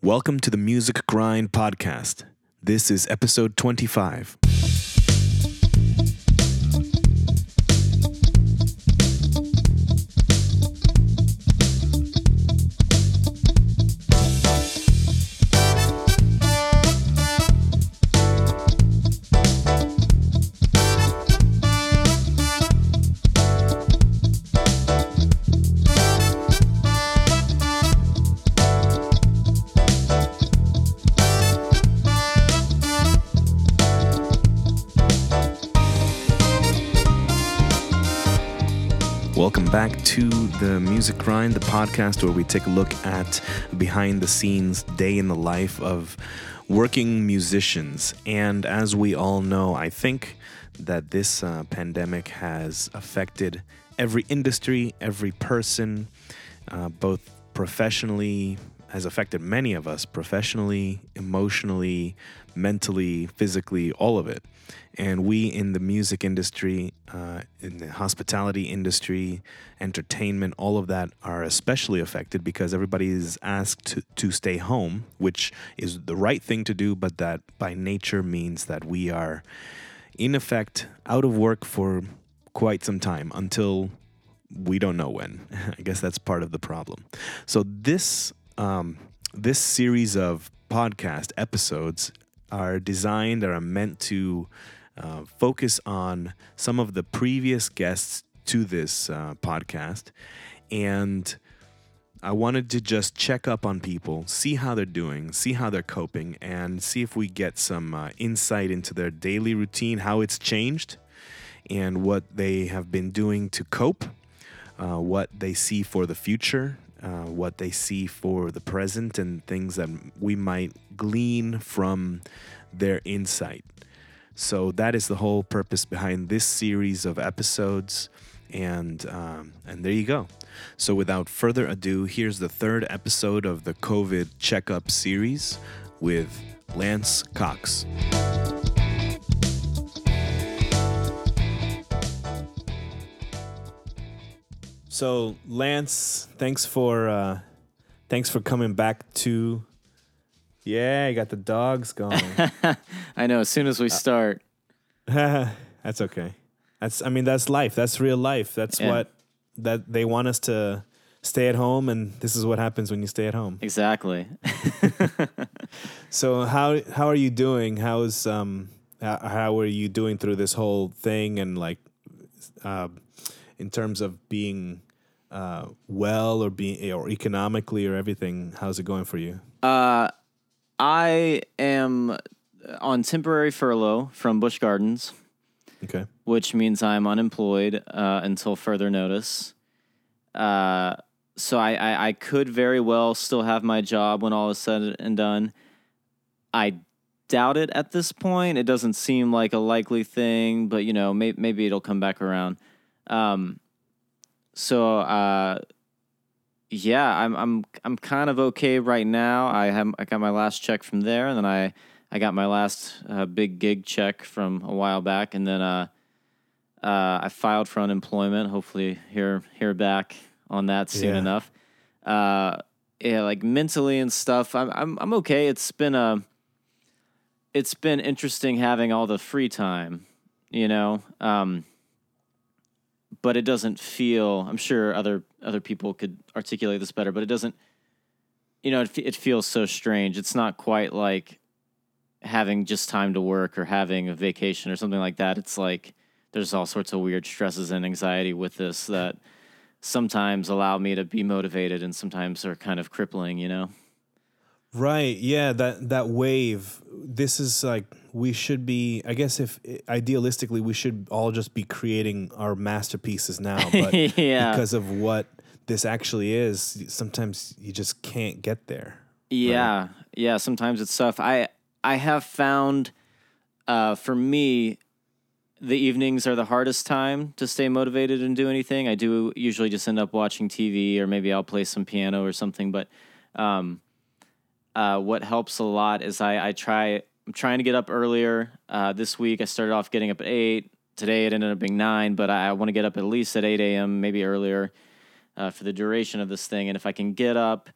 Welcome to the Music Grind podcast. This is episode 25. The Music Grind, the podcast where we take a look at behind the scenes, day in the life of working musicians. And as we all know, I think that this uh, pandemic has affected every industry, every person, uh, both professionally, has affected many of us professionally, emotionally, mentally, physically, all of it. And we in the music industry, uh, in the hospitality industry, entertainment, all of that are especially affected because everybody is asked to, to stay home, which is the right thing to do, but that by nature means that we are, in effect, out of work for quite some time until we don't know when. I guess that's part of the problem. So this um, this series of podcast episodes are designed or are meant to uh, focus on some of the previous guests to this uh, podcast. And I wanted to just check up on people, see how they're doing, see how they're coping, and see if we get some uh, insight into their daily routine, how it's changed, and what they have been doing to cope, uh, what they see for the future, uh, what they see for the present, and things that we might glean from their insight. So that is the whole purpose behind this series of episodes, and um, and there you go. So without further ado, here's the third episode of the COVID checkup series with Lance Cox. So Lance, thanks for uh, thanks for coming back to. Yeah, you got the dogs going. I know. As soon as we start, that's okay. That's I mean that's life. That's real life. That's Yeah. what that they want us to stay at home and this is what happens when you stay at home. exactly. So how how are you doing? How's um how, how are you doing through this whole thing and like uh, in terms of being uh, well or being or economically or everything? How's it going for you? Uh, I am on temporary furlough from Busch Gardens, Okay. which means I'm unemployed uh, until further notice. Uh, so I, I, I could very well still have my job when all is said and done. I doubt it at this point. It doesn't seem like a likely thing, but you know, may, maybe it'll come back around. Um, so uh, yeah, I'm I'm I'm kind of okay right now. I have I got my last check from there, and then I I got my last uh, big gig check from a while back, and then uh, uh, I filed for unemployment. Hopefully, hear hear back on that soon Yeah. enough. Uh, yeah, like mentally and stuff. I'm I'm I'm okay. It's been a it's been interesting having all the free time, you know. Um, but it doesn't feel. I'm sure other other people could articulate this better, but it doesn't. You know, it, it feels so strange. It's not quite like having just time to work or having a vacation or something like that. It's like there's all sorts of weird stresses and anxiety with this that sometimes allow me to be motivated and sometimes are kind of crippling. You know. Right. Yeah. That that wave. This is like we should be. I guess if idealistically we should all just be creating our masterpieces now, but Yeah. because of what this actually is, sometimes you just can't get there. Yeah, yeah. Sometimes it's tough. I I have found, uh, for me, the evenings are the hardest time to stay motivated and do anything. I do usually just end up watching TV or maybe I'll play some piano or something. But um, uh, what helps a lot is I I try. I'm trying to get up earlier. Uh, this week I started off getting up at eight. Today it ended up being nine, but I, I want to get up at least at eight a.m. maybe earlier uh, for the duration of this thing. And if I can get up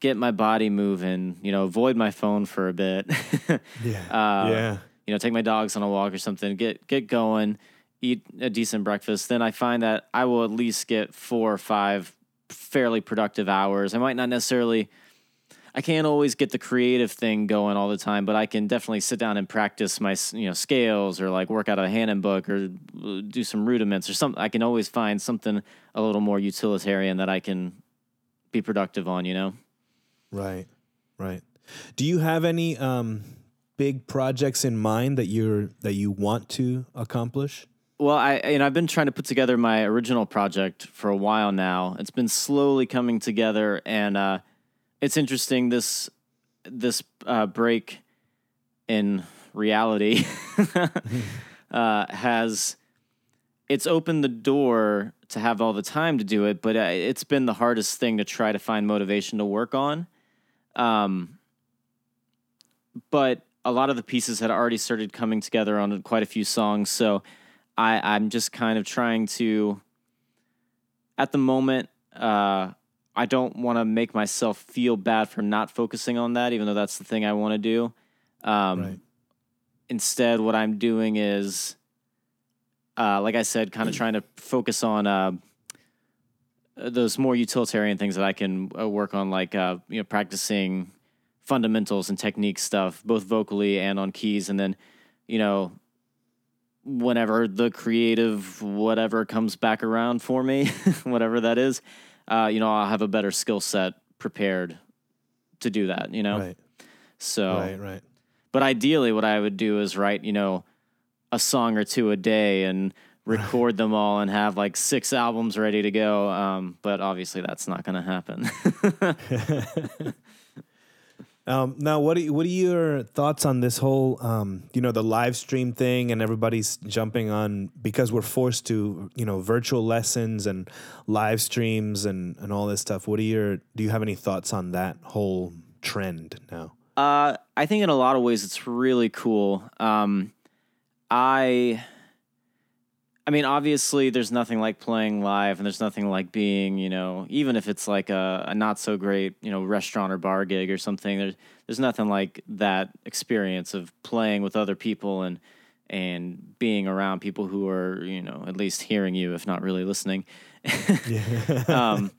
get my body moving, you know, avoid my phone for a bit. Yeah. Uh, yeah. you know, take my dogs on a walk or something, get get going, eat a decent breakfast, then I find that I will at least get four or five fairly productive hours. I might not necessarily I can't always get the creative thing going all the time, but I can definitely sit down and practice my you know scales or like work out a Hanon book or uh, do some rudiments or something. I can always find something a little more utilitarian that I can be productive on. You know. Right. Right. Do you have any um, big projects in mind that you're that you want to accomplish? Well, I you know I've been trying to put together my original project for a while now. It's been slowly coming together, and uh, it's interesting this this uh, break in reality uh, has it's opened the door to have all the time to do it, but uh, it's been the hardest thing to try to find motivation to work on. Um, but a lot of the pieces had already started coming together on quite a few songs, so I, I'm just kind of trying to, at the moment, uh, I don't want to make myself feel bad for not focusing on that, even though that's the thing I want to do. Um, Right. Instead, what I'm doing is, uh, like I said, kind of trying to focus on uh, those more utilitarian things that I can uh, work on, like uh, you know, practicing fundamentals and technique stuff, both vocally and on keys, and then, you know, whenever the creative whatever comes back around for me, whatever that is, uh, you know, I'll have a better skill set prepared to do that, you know? Right. So, Right. Right. but ideally, what I would do is write, you know, a song or two a day and record them all and have like six albums ready to go. Um, but obviously, that's not going to happen. Um, now, what are, what are your thoughts on this whole, um, you know, the live stream thing and everybody's jumping on because we're forced to, you know, virtual lessons and live streams and, and all this stuff. What are your, do you have any thoughts on that whole trend now? Uh, I think in a lot of ways it's really cool. Um, I, I mean, obviously, there's nothing like playing live, and there's nothing like being, you know, even if it's like a, a not so great, you know, restaurant or bar gig or something. There's there's nothing like that experience of playing with other people and and being around people who are, you know, at least hearing you, if not really listening. um,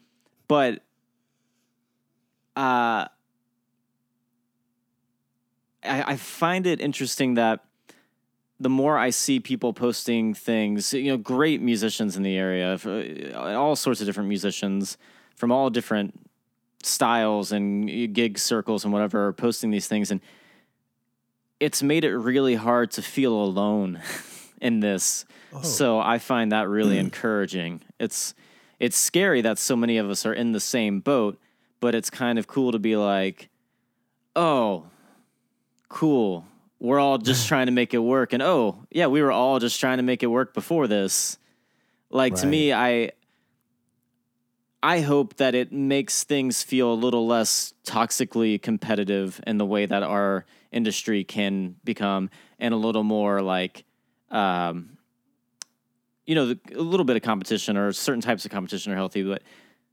but uh, I, I find it interesting that the more I see people posting things, you know, great musicians in the area, uh, all sorts of different musicians from all different styles and gig circles and whatever, are posting these things, and it's made it really hard to feel alone in this. Oh. So I find that really mm. encouraging. It's it's scary that so many of us are in the same boat, but it's kind of cool to be like, oh, cool. We're all just trying to make it work. And oh, yeah, we were all just trying to make it work before this. Like to me, I I hope that it makes things feel a little less toxically competitive in the way that our industry can become and a little more like um you know, the, a little bit of competition or certain types of competition are healthy, but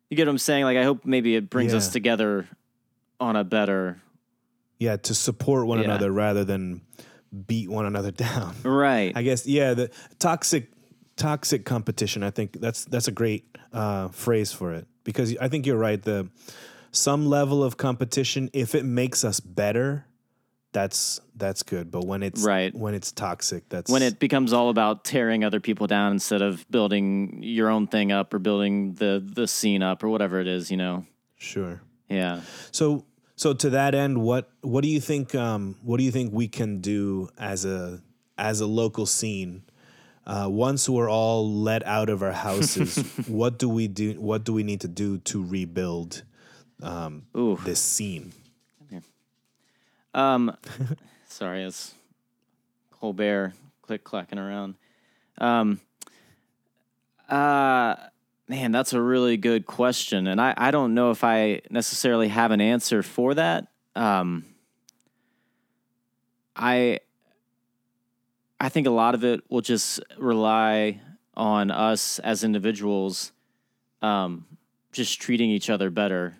you get what I'm saying? Like I hope maybe it brings us together on a better Yeah, to support one Yeah. another rather than beat one another down. right. I guess yeah, the toxic toxic competition. I think that's that's a great uh, phrase for it because I think you're right. The some level of competition, if it makes us better, that's that's good. But when it's Right. when it's toxic, that's when it becomes all about tearing other people down instead of building your own thing up or building the the scene up or whatever it is, you know. sure. Yeah. So so to that end, what what do you think? Um, what do you think we can do as a as a local scene? Uh, once we're all let out of our houses, what do we do? What do we need to do to rebuild Ooh. this scene? Um sorry, it's Colbert click clacking around. Um uh man, that's a really good question. And I, I don't know if I necessarily have an answer for that. Um I I think a lot of it will just rely on us as individuals um, just treating each other better.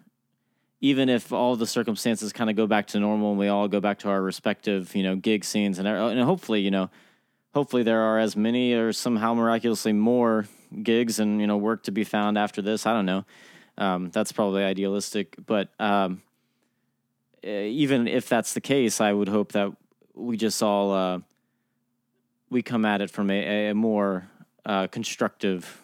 even if all the circumstances kind of go back to normal and we all go back to our respective, you know, gig scenes and and hopefully, you know, hopefully there are as many or somehow miraculously more gigs and you know work to be found after this. I don't know. Um, that's probably idealistic, but um, even if that's the case, I would hope that we just all uh, we come at it from a, a more uh, constructive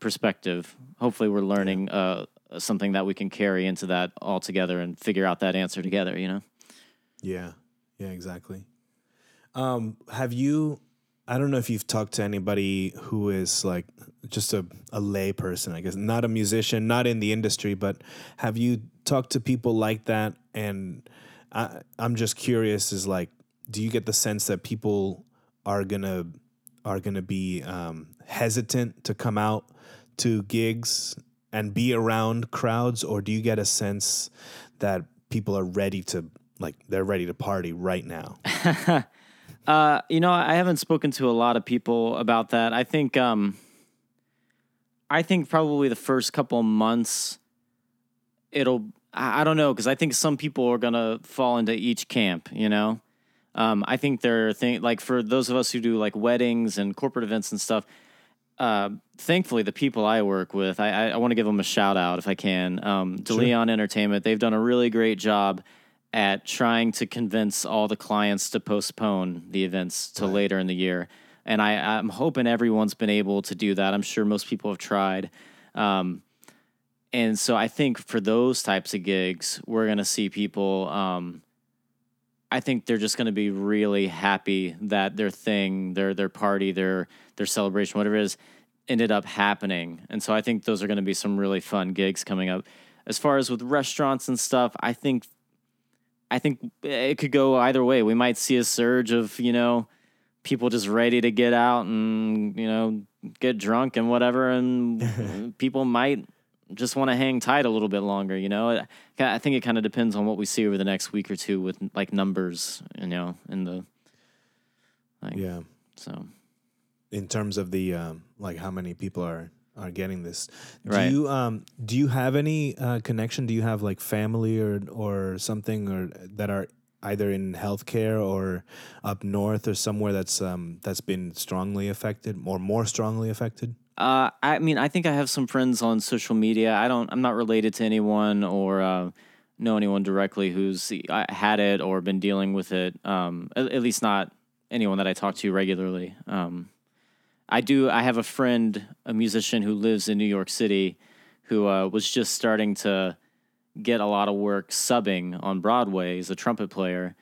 perspective. Hopefully, we're learning uh, something that we can carry into that all together and figure out that answer together. You know? Yeah. Yeah. Exactly. Um, have you? I don't know if you've talked to anybody who is like just a, a lay person, I guess, not a musician, not in the industry, but have you talked to people like that? And I, I'm just curious, is like, do you get the sense that people are gonna are gonna be um, hesitant to come out to gigs and be around crowds, or do you get a sense that people are ready to like they're ready to party right now? uh, you know, I haven't spoken to a lot of people about that. I think um, I think probably the first couple months it'll I don't know because I think some people are gonna fall into each camp. You know, um, I think they're think like for those of us who do like weddings and corporate events and stuff. Uh, thankfully, the people I work with, I, I, I want to give them a shout out if I can. Um, DeLeon sure. Entertainment, they've done a really great job at trying to convince all the clients to postpone the events to right. later in the year. And I, I'm hoping everyone's been able to do that. I'm sure most people have tried. Um, and so I think for those types of gigs, we're going to see people. Um, I think they're just going to be really happy that their thing, their their party, their their celebration, whatever it is, ended up happening. And so I think those are going to be some really fun gigs coming up. As far as with restaurants and stuff, I think I think it could go either way. We might see a surge of you know people just ready to get out and you know get drunk and whatever, and people might just want to hang tight a little bit longer. You know, I think it kind of depends on what we see over the next week or two with like numbers. You know, in the like, yeah. So, in terms of the um, like how many people are are getting this, do right. you um do you have any uh, connection? Do you have like family or or something or that are either in healthcare or up north or somewhere that's um that's been strongly affected or more strongly affected? Uh, I mean, I think I have some friends on social media. I don't. I'm not related to anyone or uh, know anyone directly who's uh, had it or been dealing with it. Um, at, at, least not anyone that I talk to regularly. Um, I do. I have a friend, a musician who lives in New York City, who uh, was just starting to get a lot of work subbing on Broadway. He's a trumpet player,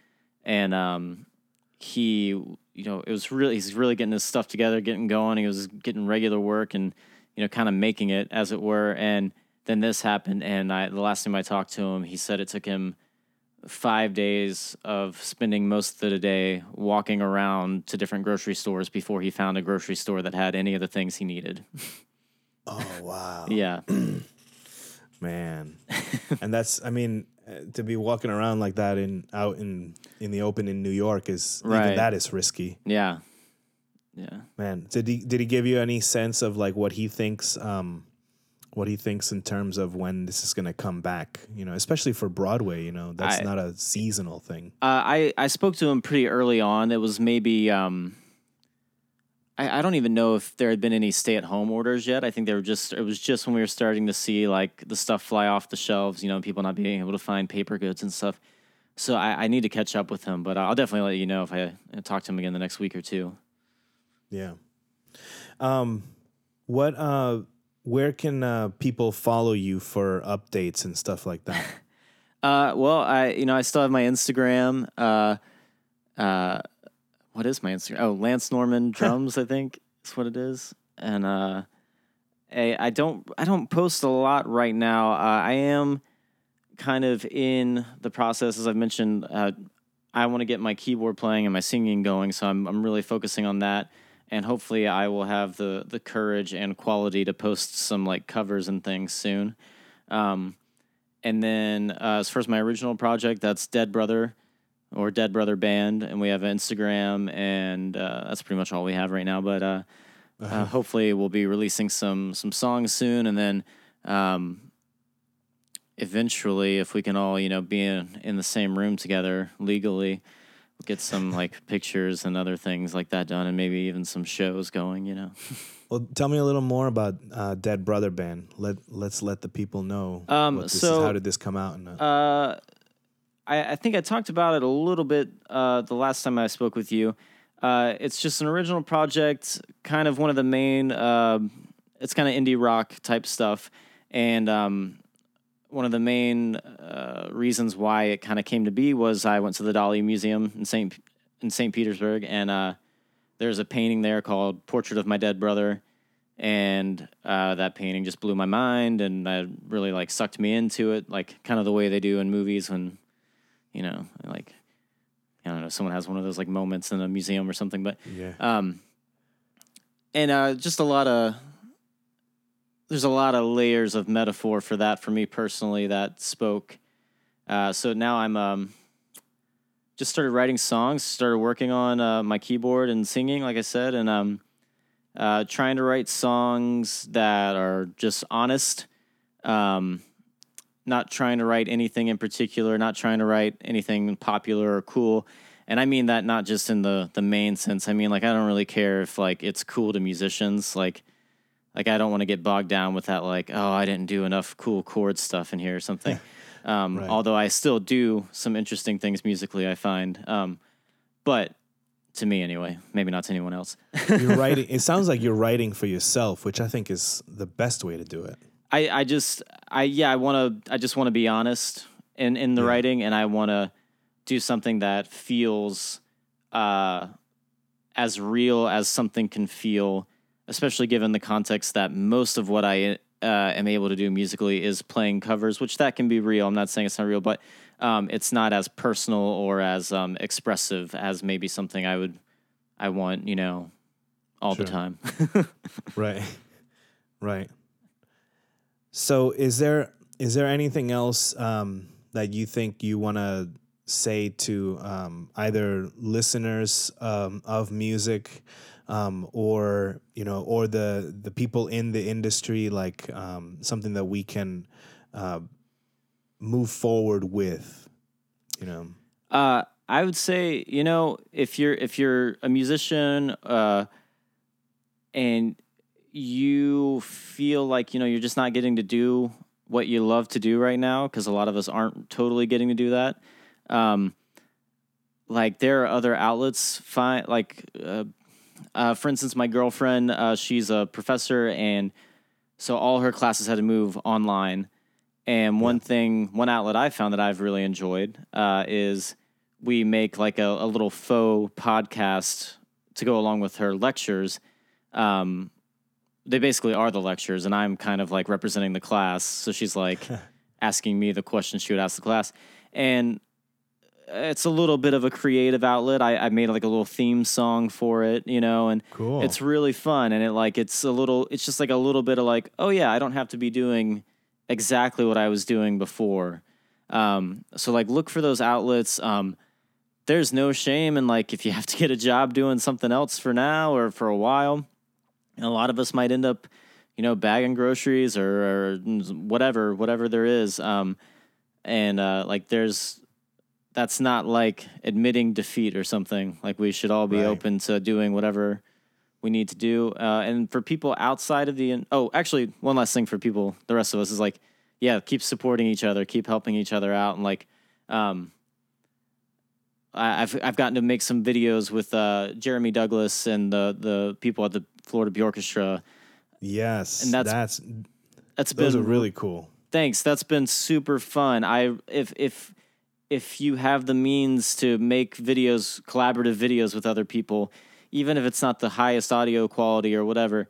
and um, he you know, it was really he's really getting his stuff together, getting going. He was getting regular work and you know, kind of making it as it were. And then this happened, and I the last time I talked to him, he said it took him five days of spending most of the day walking around to different grocery stores before he found a grocery store that had any of the things he needed. Oh wow! yeah, man, and that's I mean uh, to be walking around like that in out in in the open in New York is right. even that is risky. Yeah, yeah. Man, did he did he give you any sense of like what he thinks um what he thinks in terms of when this is going to come back? You know, especially for Broadway. You know, that's I, not a seasonal thing. Uh, I I spoke to him pretty early on. It was maybe um I, I don't even know if there had been any stay at home orders yet. I think they were just it was just when we were starting to see like the stuff fly off the shelves, you know, people not being able to find paper goods and stuff. So I, I need to catch up with him, but I'll definitely let you know if I talk to him again the next week or two. Yeah. Um, what uh, where can uh, people follow you for updates and stuff like that? uh, well, I you know I still have my Instagram. Uh, uh, what is my Instagram? Oh, Lance Norman drums, I think is what it is. And uh, I, I don't I don't post a lot right now. Uh, I am kind of in the process, as I've mentioned. Uh, I want to get my keyboard playing and my singing going, so I'm I'm really focusing on that. And hopefully, I will have the the courage and quality to post some like covers and things soon. Um, and then uh, as far as my original project, that's Dead Brother or Dead Brother Band, and we have Instagram, and uh, that's pretty much all we have right now. But uh, uh, uh-huh. hopefully, we'll be releasing some some songs soon, and then um, eventually, if we can all, you know, be in, in the same room together legally, get some like pictures and other things like that done, and maybe even some shows going. You know. Well, tell me a little more about uh, Dead Brother Band. Let Let's let the people know. Um, what this so- is. how did this come out? And, uh, Uh, I, I think I talked about it a little bit uh, the last time I spoke with you. Uh, it's just an original project, kind of one of the main. Uh, it's kind of indie rock type stuff, and um, one of the main uh, reasons why it kind of came to be was I went to the Dali Museum in Saint in Saint Petersburg, and uh, there's a painting there called "Portrait of My Dead Brother." and uh, that painting just blew my mind and that really like sucked me into it like kind of the way they do in movies when you know like i don't know someone has one of those like moments in a museum or something but yeah. um and uh just a lot of there's a lot of layers of metaphor for that for me personally that spoke uh so now i'm um just started writing songs started working on uh, my keyboard and singing like i said and um uh, trying to write songs that are just honest, um, not trying to write anything in particular, not trying to write anything popular or cool. And I mean that not just in the the main sense. I mean like I don't really care if like it's cool to musicians. Like like I don't want to get bogged down with that like oh I didn't do enough cool chord stuff in here or something. um, Right. Although I still do some interesting things musically, I find. Um, but to me anyway, maybe not to anyone else. you're writing. It sounds like you're writing for yourself, which I think is the best way to do it. I, I just I yeah I want to I just want to be honest in in the Yeah. writing and I want to do something that feels uh as real as something can feel especially given the context that most of what I uh, am able to do musically is playing covers which that can be real I'm not saying it's not real but um, it's not as personal or as um, expressive as maybe something I would I want you know all the time Right. Right. So is there is there anything else um, that you think you want to say to um, either listeners um, of music um, or you know or the the people in the industry like um, something that we can uh, move forward with you know Uh, I would say, you know, if you're if you're a musician, uh, and you feel like you know you're just not getting to do what you love to do right now, because a lot of us aren't totally getting to do that. Um, like there are other outlets. Fine, like uh, uh, for instance, my girlfriend, uh, she's a professor, and so all her classes had to move online. And one thing, one outlet I found that I've really enjoyed uh, is we make like a, a little faux podcast to go along with her lectures. Um, they basically are the lectures, and I'm kind of like representing the class. So she's like asking me the questions she would ask the class, and it's a little bit of a creative outlet. I, I made like a little theme song for it, you know, and Cool. it's really fun. And it like it's a little, it's just like a little bit of like, oh yeah, I don't have to be doing exactly what I was doing before. Um, so like look for those outlets. Um, there's no shame in like if you have to get a job doing something else for now or for a while. And a lot of us might end up, you know, bagging groceries or, or whatever, whatever there is. Um, and uh, like there's that's not like admitting defeat or something. Like we should all be Right. open to doing whatever we need to do. Uh, and for people outside of the oh, actually, one last thing for people, the rest of us is like, yeah, keep supporting each other, keep helping each other out, and like, um, I, I've I've gotten to make some videos with uh, Jeremy Douglas and the the people at the Florida Bee Orchestra. yes and that's- that's That's those been are really cool thanks that's been super fun i if if if you have the means to make videos collaborative videos with other people even if it's not the highest audio quality or whatever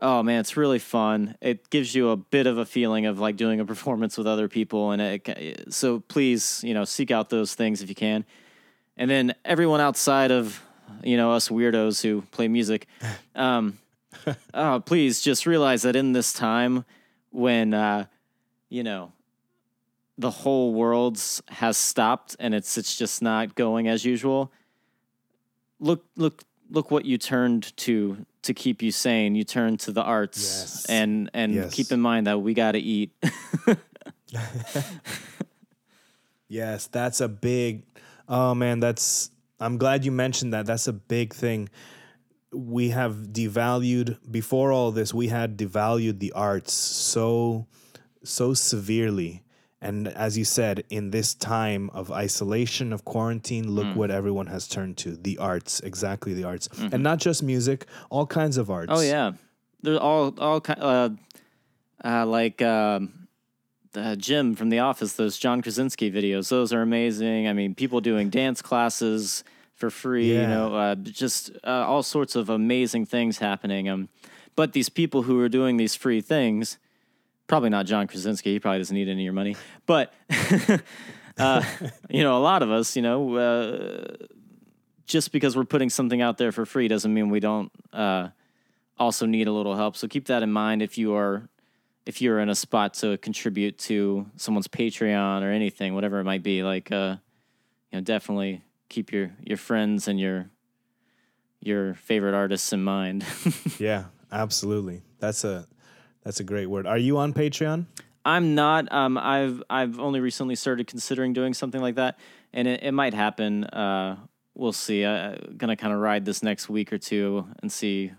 oh man it's really fun. It gives you a bit of a feeling of like doing a performance with other people and it, so please you know seek out those things if you can. And then everyone outside of you know us weirdos who play music um oh please just realize that in this time when uh you know the whole world has stopped and it's it's just not going as usual look look look what you turned to to keep you sane you turned to the arts Yes. and and Yes. keep in mind that we got to eat Yes, that's a big. Oh man, that's. I'm glad you mentioned that. That's a big thing. We have devalued before all this. We had devalued the arts so, so severely. And as you said, in this time of isolation, of quarantine, look what everyone has turned to the arts, exactly the arts. And not just music, all kinds of arts. Oh yeah, they're all all ki- uh, uh, like um, uh, Jim from The Office. Those John Krasinski videos. Those are amazing. I mean, people doing dance classes for free. You know, uh, just uh, all sorts of amazing things happening. Um, but these people who are doing these free things, probably not John Krasinski. He probably doesn't need any of your money. But uh, you know, a lot of us, you know. Uh, just because we're putting something out there for free doesn't mean we don't uh, also need a little help. So keep that in mind if you are if you're in a spot to contribute to someone's Patreon or anything, whatever it might be. Like, uh, you know, definitely keep your your friends and your your favorite artists in mind. Yeah, absolutely. That's a that's a great word. Are you on Patreon? I'm not. Um, I've I've only recently started considering doing something like that, and it, it might happen. Uh, we'll see. I'm gonna kind of ride this next week or two and see,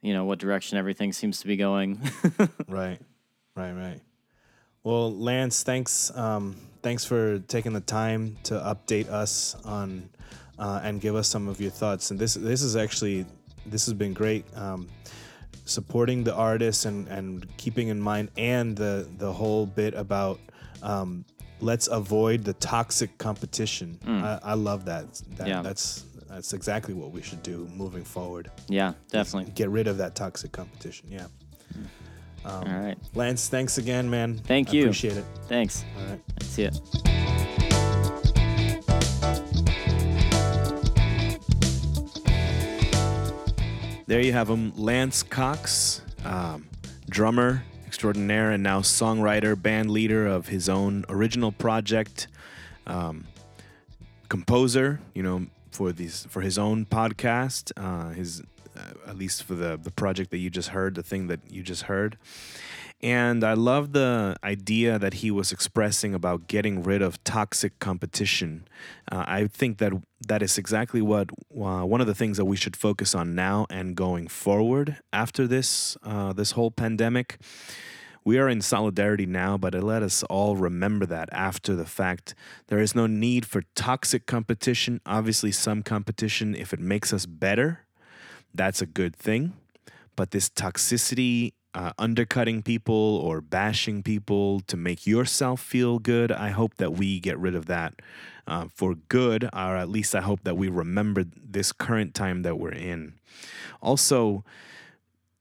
you know, what direction everything seems to be going. Right, right, right. Well, Lance, thanks, um, thanks for taking the time to update us on uh, and give us some of your thoughts. And this, this is actually, this has been great. Um, supporting the artists and and keeping in mind and the the whole bit about um, let's avoid the toxic competition. Hmm. I, I love that. that Yeah. That's that's exactly what we should do moving forward. yeah, definitely. Get rid of that toxic competition. Yeah. Hmm. Um, All right. Lance, thanks again, man. Thank I you. Appreciate it. Thanks. All right. See it. There you have him, Lance Cox, um, drummer extraordinaire and now songwriter, band leader of his own original project, um, composer. You know, for these for his own podcast, uh, his uh, at least for the the project that you just heard, the thing that you just heard. And I love the idea that he was expressing about getting rid of toxic competition. Uh, I think that that is exactly what uh, one of the things that we should focus on now and going forward after this uh, this whole pandemic. We are in solidarity now, but let us all remember that after the fact, there is no need for toxic competition. Obviously, some competition, if it makes us better, that's a good thing. But this toxicity, uh, undercutting people or bashing people to make yourself feel good, I hope that we get rid of that uh, for good, or at least I hope that we remember this current time that we're in. Also,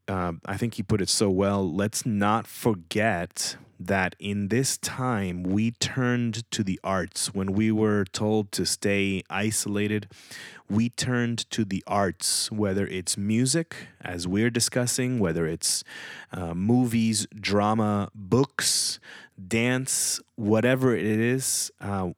uh, I think he put it so well. Let's not forget that in this time we turned to the arts. When we were told to stay isolated, we turned to the arts, whether it's music, as we're discussing, whether it's uh, movies, drama, books, dance, whatever it is. Uh,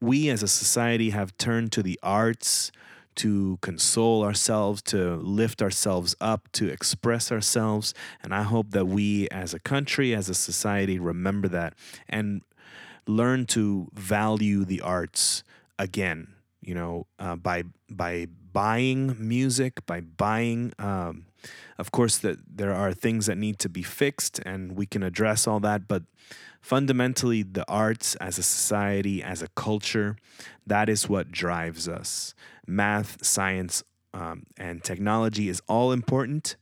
we as a society have turned to the arts to console ourselves, to lift ourselves up, to express ourselves. And I hope that we as a country, as a society, remember that and learn to value the arts again. You know, uh, by by buying music, by buying. Um, of course, that there are things that need to be fixed, and we can address all that. But fundamentally, the arts as a society, as a culture, that is what drives us. Math, science, um, and technology is all important,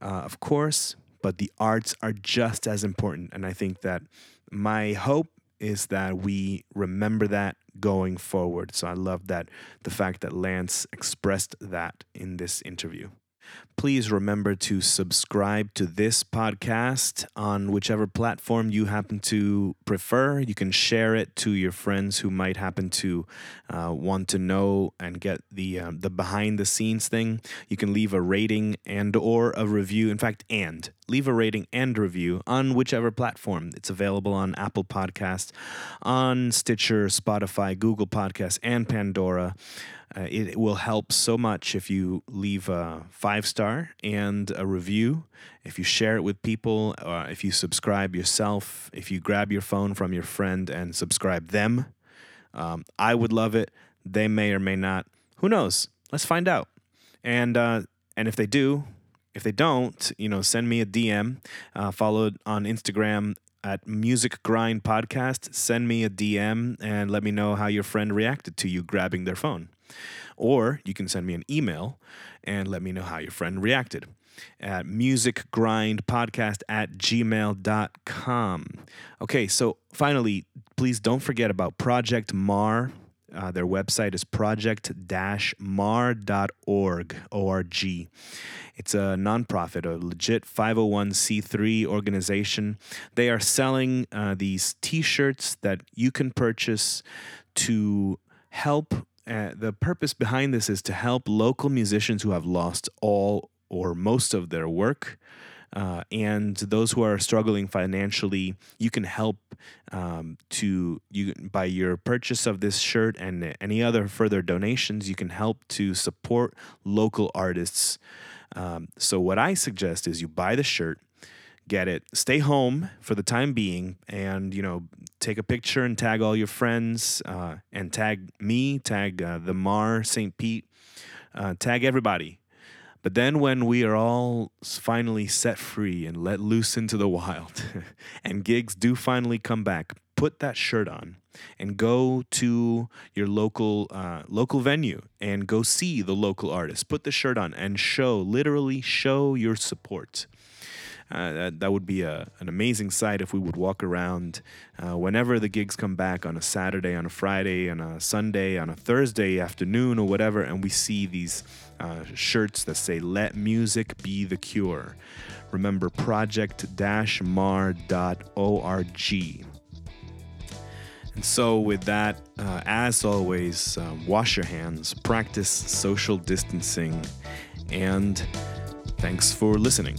uh, of course, but the arts are just as important. And I think that my hope is that we remember that going forward. So I love that the fact that Lance expressed that in this interview. Please remember to subscribe to this podcast on whichever platform you happen to prefer. You can share it to your friends who might happen to uh, want to know and get the uh, the behind the scenes thing. You can leave a rating and or a review. In fact, and leave a rating and review on whichever platform. It's available on Apple Podcast, on Stitcher, Spotify, Google Podcasts, and Pandora. Uh, it will help so much if you leave a five star and a review, if you share it with people, uh, if you subscribe yourself, if you grab your phone from your friend and subscribe them. Um, I would love it. They may or may not. Who knows? Let's find out. And uh, and if they do, if they don't, you know, send me a DM. Uh, followed on Instagram at Music Grind Podcast. Send me a DM and let me know how your friend reacted to you grabbing their phone. Or you can send me an email and let me know how your friend reacted at musicgrindpodcast at gmail.com. Okay, so finally, please don't forget about Project Mar. Uh, their website is project-mar.org, O-R-G. It's a nonprofit, a legit 501c3 organization. They are selling uh, these t-shirts that you can purchase to help uh, the purpose behind this is to help local musicians who have lost all or most of their work. Uh, and those who are struggling financially, you can help um, to you by your purchase of this shirt and any other further donations. You can help to support local artists. Um, so what I suggest is you buy the shirt, get it, stay home for the time being, and you know take a picture and tag all your friends, uh, and tag me, tag uh, the Mar St. Pete, uh, tag everybody. But then, when we are all finally set free and let loose into the wild, and gigs do finally come back, put that shirt on and go to your local uh, local venue and go see the local artist. Put the shirt on and show, literally show your support. Uh, that, that would be a, an amazing sight if we would walk around uh, whenever the gigs come back on a Saturday, on a Friday, on a Sunday, on a Thursday afternoon, or whatever, and we see these uh, shirts that say, Let music be the cure. Remember, project mar.org. And so, with that, uh, as always, uh, wash your hands, practice social distancing, and thanks for listening.